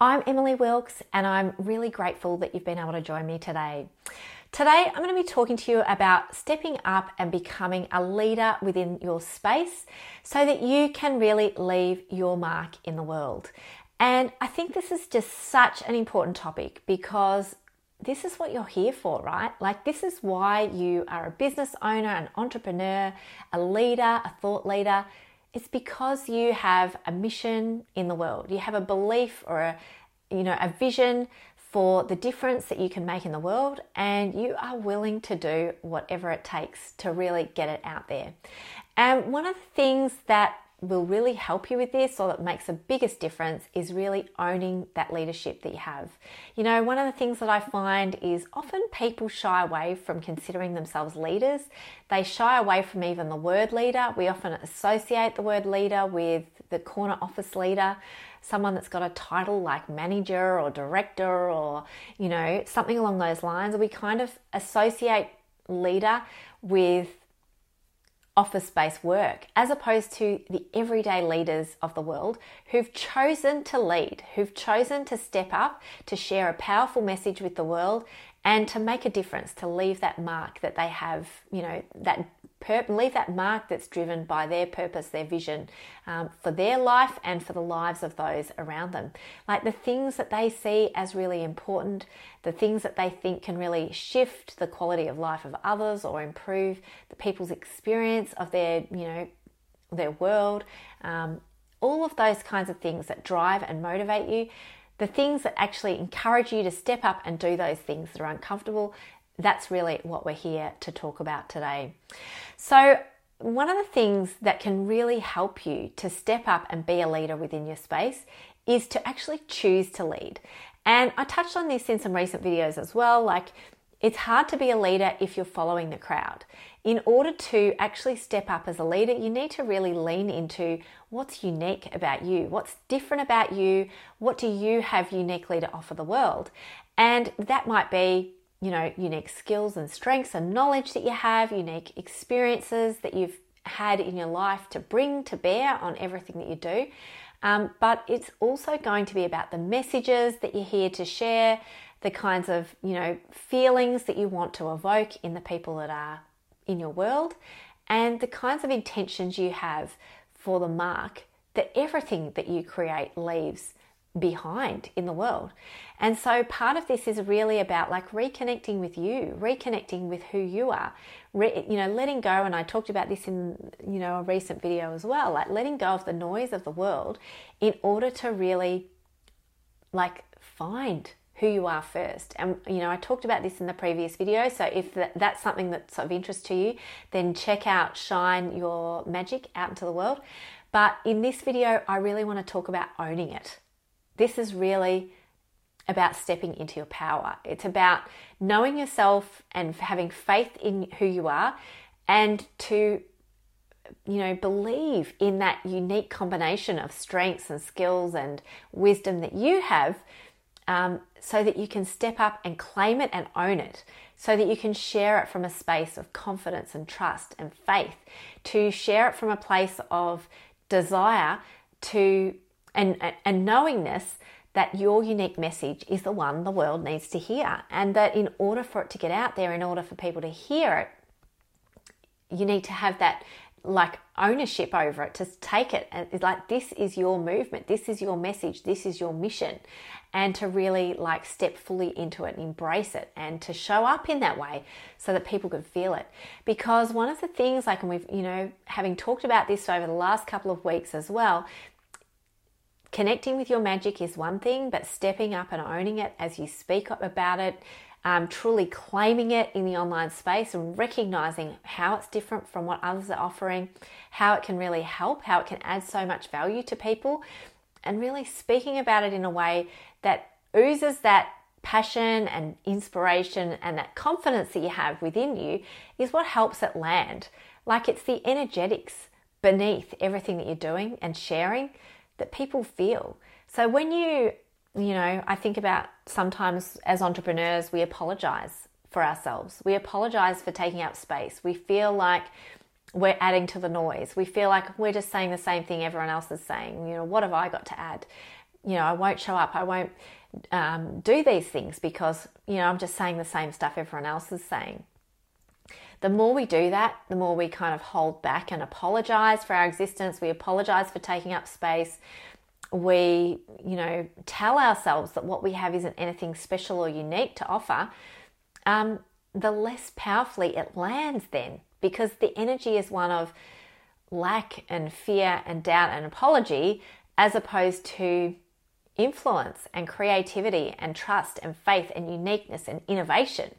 I'm Emily Wilkes, and I'm really grateful that you've been able to join me today. Today, I'm going to be talking to you about stepping up and becoming a leader within your space so that you can really leave your mark in the world. And I think this is just such an important topic because this is what you're here for, right? Like, this is why you are a business owner, an entrepreneur, a leader, a thought leader. It's because you have a mission in the world. You have a belief or a, you know, a vision for the difference that you can make in the world, and you are willing to do whatever it takes to really get it out there. And one of the things that will really help you with this or that makes the biggest difference is really owning that leadership that you have. You know, one of the things that I find is often people shy away from considering themselves leaders. They shy away from even the word leader. We often associate the word leader with the corner office leader, someone that's got a title like manager or director or, you know, something along those lines. We kind of associate leader with office based work, as opposed to the everyday leaders of the world who've chosen to lead, who've chosen to step up, to share a powerful message with the world, and to make a difference, to leave that mark that they have, you know, that pur- leave that mark that's driven by their purpose, their vision um, for their life and for the lives of those around them. Like the things that they see as really important, the things that they think can really shift the quality of life of others or improve the people's experience of their, you know, their world. Um, all of those kinds of things that drive and motivate you the things that actually encourage you to step up and do those things that are uncomfortable. That's really what we're here to talk about today. So, one of the things that can really help you to step up and be a leader within your space is to actually choose to lead. And I touched on this in some recent videos as well. Like, it's hard to be a leader if you're following the crowd. In order to actually step up as a leader, you need to really lean into what's unique about you, what's different about you, what do you have uniquely to offer the world. And that might be, you know, unique skills and strengths and knowledge that you have, unique experiences that you've had in your life to bring to bear on everything that you do. Um, but it's also going to be about the messages that you're here to share, the kinds of you know feelings that you want to evoke in the people that are in your world and the kinds of intentions you have for the mark that everything that you create leaves behind in the world. And so part of this is really about like reconnecting with you, reconnecting with who you are. Re, you know, letting go and I talked about this in you know a recent video as well, like letting go of the noise of the world in order to really like find who you are first. And you know, I talked about this in the previous video. So if that's something that's of interest to you, then check out Shine Your Magic out into the world. But in this video, I really want to talk about owning it. This is really about stepping into your power. It's about knowing yourself and having faith in who you are and to you know believe in that unique combination of strengths and skills and wisdom that you have um, so that you can step up and claim it and own it, so that you can share it from a space of confidence and trust and faith, to share it from a place of desire to and, and knowingness that your unique message is the one the world needs to hear, and that in order for it to get out there, in order for people to hear it, you need to have that like ownership over it to take it and it's like this is your movement. This is your message. This is your mission and to really like step fully into it and embrace it and to show up in that way so that people can feel it. Because one of the things like and we've you know having talked about this over the last couple of weeks as well connecting with your magic is one thing but stepping up and owning it as you speak about it um, truly claiming it in the online space and recognizing how it's different from what others are offering, how it can really help, how it can add so much value to people, and really speaking about it in a way that oozes that passion and inspiration and that confidence that you have within you is what helps it land. Like it's the energetics beneath everything that you're doing and sharing that people feel. So when you you know, I think about sometimes as entrepreneurs, we apologize for ourselves. We apologize for taking up space. We feel like we're adding to the noise. We feel like we're just saying the same thing everyone else is saying. You know, what have I got to add? You know, I won't show up. I won't um, do these things because, you know, I'm just saying the same stuff everyone else is saying. The more we do that, the more we kind of hold back and apologize for our existence. We apologize for taking up space we, you know, tell ourselves that what we have isn't anything special or unique to offer, um, the less powerfully it lands then because the energy is one of lack and fear and doubt and apology as opposed to influence and creativity and trust and faith and uniqueness and innovation.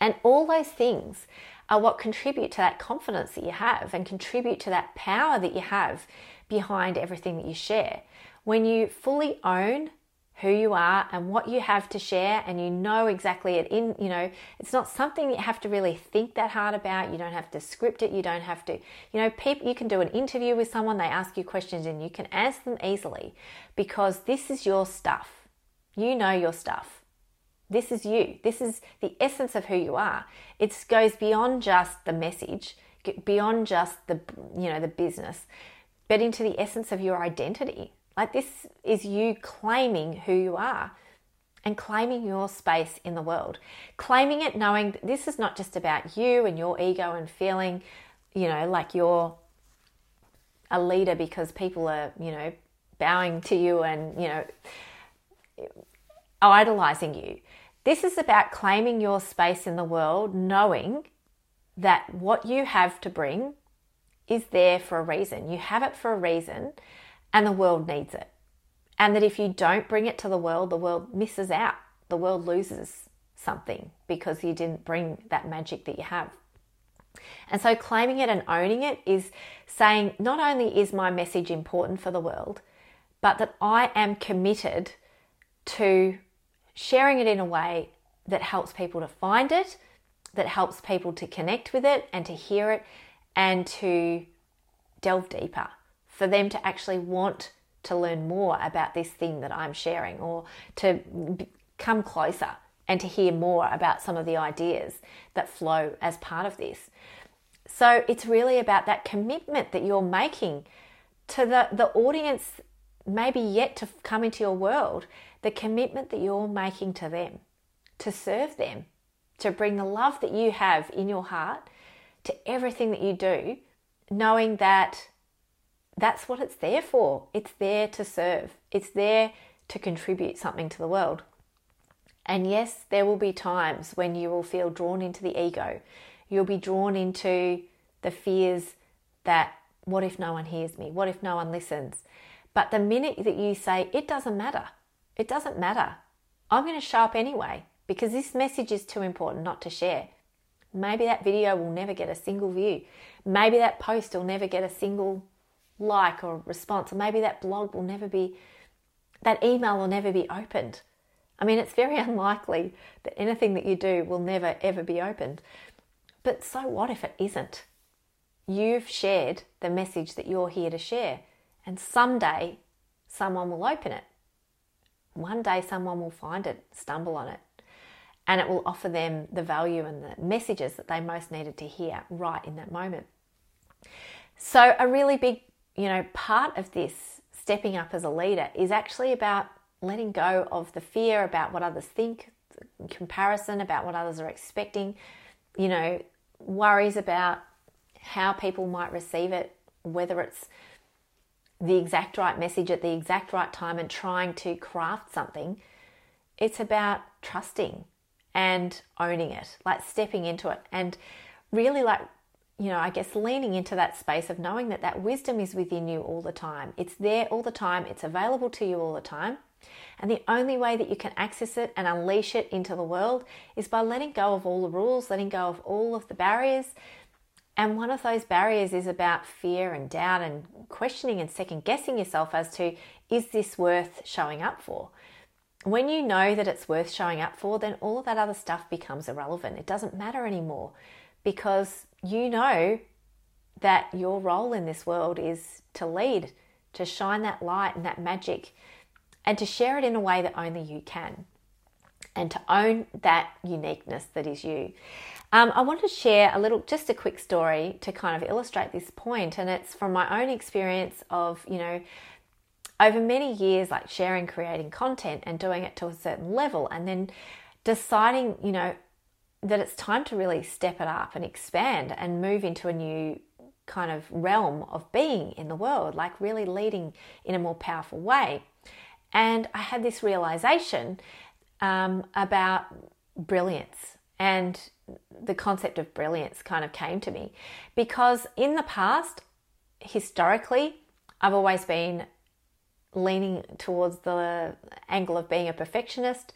And all those things are what contribute to that confidence that you have and contribute to that power that you have behind everything that you share. When you fully own who you are and what you have to share and you know exactly it in you know it's not something you have to really think that hard about. You don't have to script it. You don't have to you know people you can do an interview with someone they ask you questions and you can answer them easily because this is your stuff. You know your stuff. This is you. This is the essence of who you are. It goes beyond just the message beyond just the you know the business but into the essence of your identity. Like this is you claiming who you are and claiming your space in the world. Claiming it knowing this is not just about you and your ego and feeling, you know, like you're a leader because people are, you know, bowing to you and, you know, idolizing you. This is about claiming your space in the world, knowing that what you have to bring is there for a reason. You have it for a reason, and the world needs it. And that if you don't bring it to the world, the world misses out. The world loses something because you didn't bring that magic that you have. And so, claiming it and owning it is saying not only is my message important for the world, but that I am committed to sharing it in a way that helps people to find it, that helps people to connect with it and to hear it and to delve deeper, for them to actually want to learn more about this thing that I'm sharing or to come closer and to hear more about some of the ideas that flow as part of this. So it's really about that commitment that you're making to the, the audience, maybe yet to come into your world, the commitment that you're making to them, to serve them, to bring the love that you have in your heart to everything that you do, knowing that that's what it's there for. It's there to serve, it's there to contribute something to the world. And yes, there will be times when you will feel drawn into the ego. You'll be drawn into the fears that what if no one hears me? What if no one listens? But the minute that you say, it doesn't matter, it doesn't matter, I'm going to show up anyway because this message is too important not to share. Maybe that video will never get a single view. Maybe that post will never get a single like or response. Or maybe that blog will never be, that email will never be opened. I mean, it's very unlikely that anything that you do will never ever be opened. But so what if it isn't? You've shared the message that you're here to share, and someday someone will open it. One day someone will find it, stumble on it and it will offer them the value and the messages that they most needed to hear right in that moment. So, a really big, you know, part of this stepping up as a leader is actually about letting go of the fear about what others think, comparison about what others are expecting, you know, worries about how people might receive it, whether it's the exact right message at the exact right time and trying to craft something. It's about trusting and owning it, like stepping into it and really like you know, I guess leaning into that space of knowing that that wisdom is within you all the time. It's there all the time, it's available to you all the time. And the only way that you can access it and unleash it into the world is by letting go of all the rules, letting go of all of the barriers. And one of those barriers is about fear and doubt and questioning and second guessing yourself as to is this worth showing up for? When you know that it's worth showing up for, then all of that other stuff becomes irrelevant. It doesn't matter anymore because you know that your role in this world is to lead, to shine that light and that magic, and to share it in a way that only you can, and to own that uniqueness that is you. Um, I want to share a little, just a quick story to kind of illustrate this point, and it's from my own experience of, you know, over many years, like sharing, creating content and doing it to a certain level, and then deciding, you know, that it's time to really step it up and expand and move into a new kind of realm of being in the world, like really leading in a more powerful way. And I had this realization um, about brilliance and the concept of brilliance kind of came to me because in the past, historically, I've always been leaning towards the angle of being a perfectionist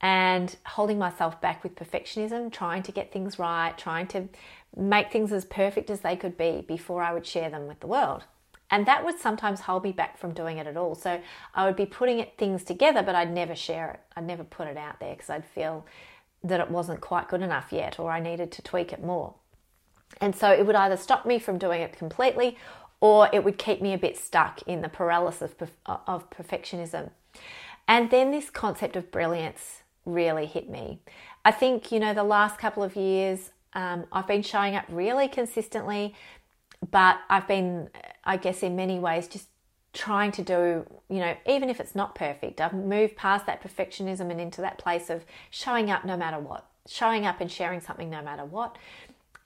and holding myself back with perfectionism, trying to get things right, trying to make things as perfect as they could be before I would share them with the world. And that would sometimes hold me back from doing it at all. So I would be putting it, things together, but I'd never share it. I'd never put it out there because I'd feel that it wasn't quite good enough yet or I needed to tweak it more. And so it would either stop me from doing it completely or it would keep me a bit stuck in the paralysis of perfectionism. And then this concept of brilliance really hit me. I think, you know, the last couple of years, um, I've been showing up really consistently, but I've been, I guess, in many ways, just trying to do, you know, even if it's not perfect, I've moved past that perfectionism and into that place of showing up no matter what, showing up and sharing something no matter what.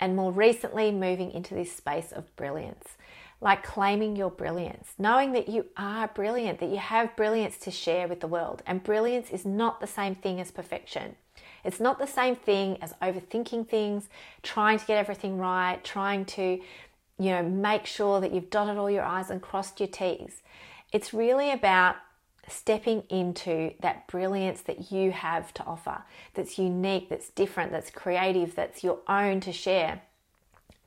And more recently, moving into this space of brilliance like claiming your brilliance, knowing that you are brilliant, that you have brilliance to share with the world. And brilliance is not the same thing as perfection. It's not the same thing as overthinking things, trying to get everything right, trying to, you know, make sure that you've dotted all your I's and crossed your T's. It's really about stepping into that brilliance that you have to offer, that's unique, that's different, that's creative, that's your own to share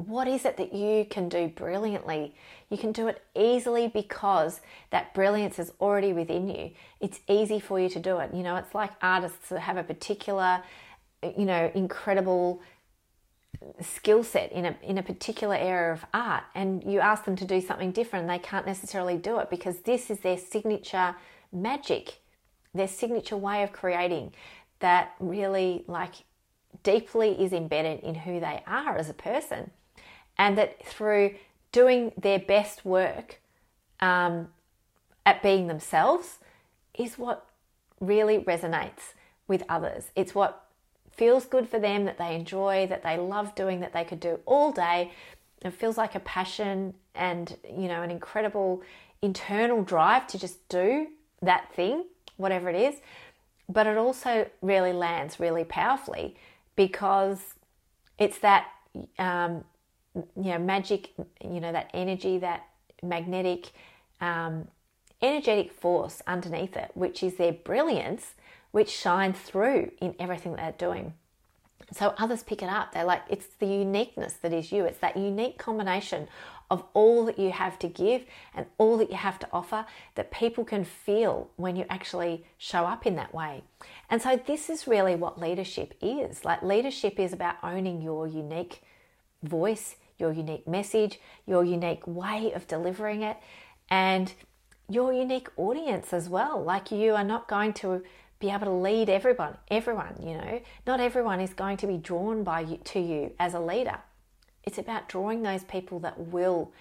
what is it that you can do brilliantly? You can do it easily because that brilliance is already within you. It's easy for you to do it. You know, it's like artists that have a particular, you know, incredible skill set in a in a particular area of art and you ask them to do something different they can't necessarily do it because this is their signature magic their signature way of creating that really like deeply is embedded in who they are as a person and that through doing their best work um, at being themselves is what really resonates with others. It's what feels good for them, that they enjoy, that they love doing, that they could do all day. It feels like a passion and, you know, an incredible internal drive to just do that thing, whatever it is. But it also really lands really powerfully because it's that um, you know magic you know that energy that magnetic um, energetic force underneath it which is their brilliance which shines through in everything they're doing so others pick it up they're like it's the uniqueness that is you it's that unique combination of all that you have to give and all that you have to offer that people can feel when you actually show up in that way. And so, this is really what leadership is. Like, leadership is about owning your unique voice, your unique message, your unique way of delivering it, and your unique audience as well. Like you are not going to be able to lead everyone, everyone, you know, not everyone is going to be drawn by you to you as a leader. It's about drawing those people that will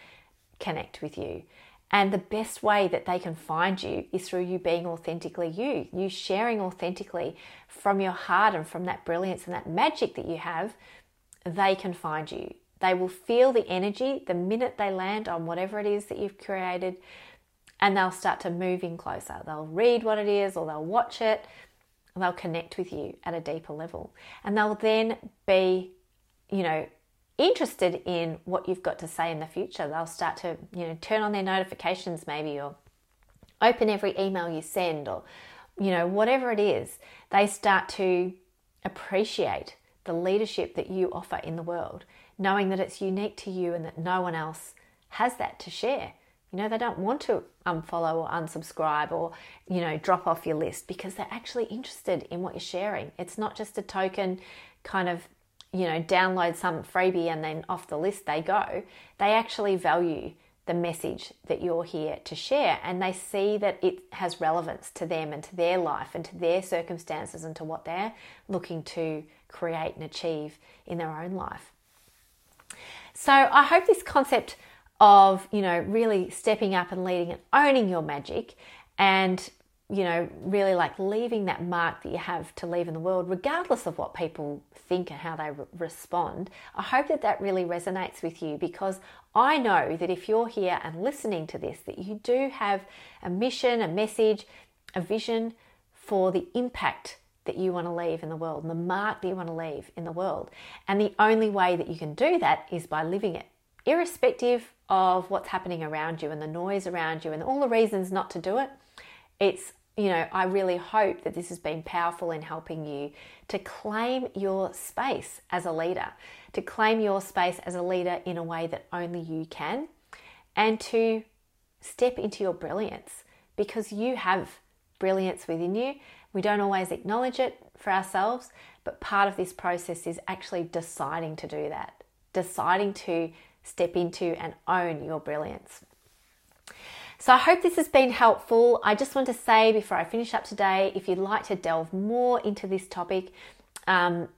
connect with you. And the best way that they can find you is through you being authentically you, you sharing authentically from your heart and from that brilliance and that magic that you have, they can find you They will feel the energy the minute they land on whatever it is that you've created, and they'll start to move in closer. They'll read what it is or they'll watch it, they'll connect with you at a deeper level. And they'll then be, you know, interested in what you've got to say in the future. They'll start to, you know, turn on their notifications maybe or open every email you send or, you know, whatever it is. They start to appreciate the leadership that you offer in the world, knowing that it's unique to you and that no one else has that to share. You know, they don't want to unfollow or unsubscribe or, you know, drop off your list because they're actually interested in what you're sharing. It's not just a token kind of you know, download some freebie and then off the list they go. They actually value the message that you're here to share and they see that it has relevance to them and to their life and to their circumstances and to what they're looking to create and achieve in their own life. So I hope this concept of, you know, really stepping up and leading and owning your magic and you know, really like leaving that mark that you have to leave in the world, regardless of what people think and how they re- respond. I hope that that really resonates with you because I know that if you're here and listening to this, that you do have a mission, a message, a vision for the impact that you want to leave in the world and the mark that you want to leave in the world. And the only way that you can do that is by living it, irrespective of what's happening around you and the noise around you and all the reasons not to do it. It's you know, I really hope that this has been powerful in helping you to claim your space as a leader, to claim your space as a leader in a way that only you can, and to step into your brilliance because you have brilliance within you. We don't always acknowledge it for ourselves, but part of this process is actually deciding to do that, deciding to step into and own your brilliance. So I hope this has been helpful. I just want to say before I finish up today, if you'd like to delve more into this topic, um,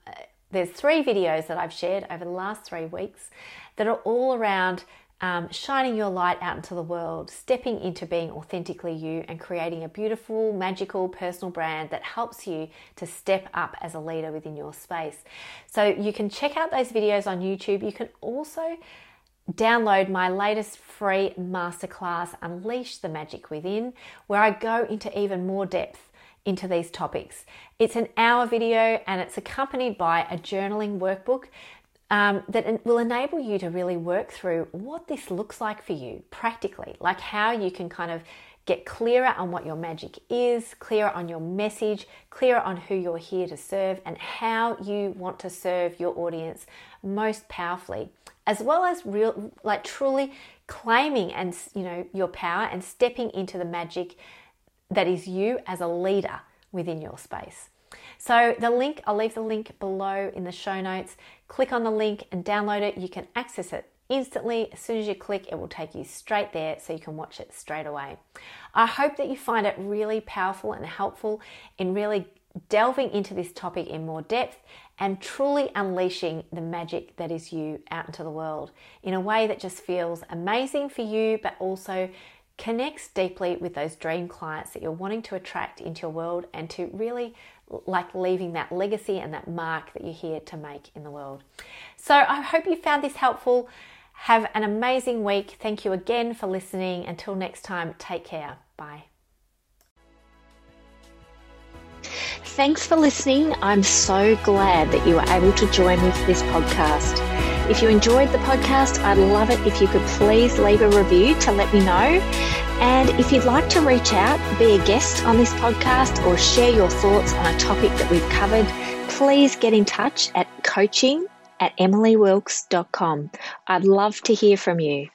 there's three videos that I've shared over the last three weeks that are all around um, shining your light out into the world, stepping into being authentically you, and creating a beautiful, magical personal brand that helps you to step up as a leader within your space. So you can check out those videos on YouTube. You can also download my latest free masterclass, Unleash the Magic Within, where I go into even more depth into these topics. It's an hour video and it's accompanied by a journaling workbook um, that will enable you to really work through what this looks like for you practically, like how you can kind of get clearer on what your magic is, clearer on your message, clearer on who you're here to serve, and how you want to serve your audience most powerfully as well as real like truly claiming and you know your power and stepping into the magic that is you as a leader within your space. So the link, I'll leave the link below in the show notes. Click on the link and download it. You can access it instantly. As soon as you click, it will take you straight there so you can watch it straight away. I hope that you find it really powerful and helpful in really delving into this topic in more depth and truly unleashing the magic that is you out into the world in a way that just feels amazing for you, but also connects deeply with those dream clients that you're wanting to attract into your world and to really like leaving that legacy and that mark that you're here to make in the world. So I hope you found this helpful. Have an amazing week. Thank you again for listening. Until next time, take care. Bye. Thanks for listening. I'm so glad that you were able to join me for this podcast. If you enjoyed the podcast, I'd love it if you could please leave a review to let me know. And if you'd like to reach out, be a guest on this podcast, or share your thoughts on a topic that we've covered, please get in touch at coaching at emilywilkes.com. I'd love to hear from you.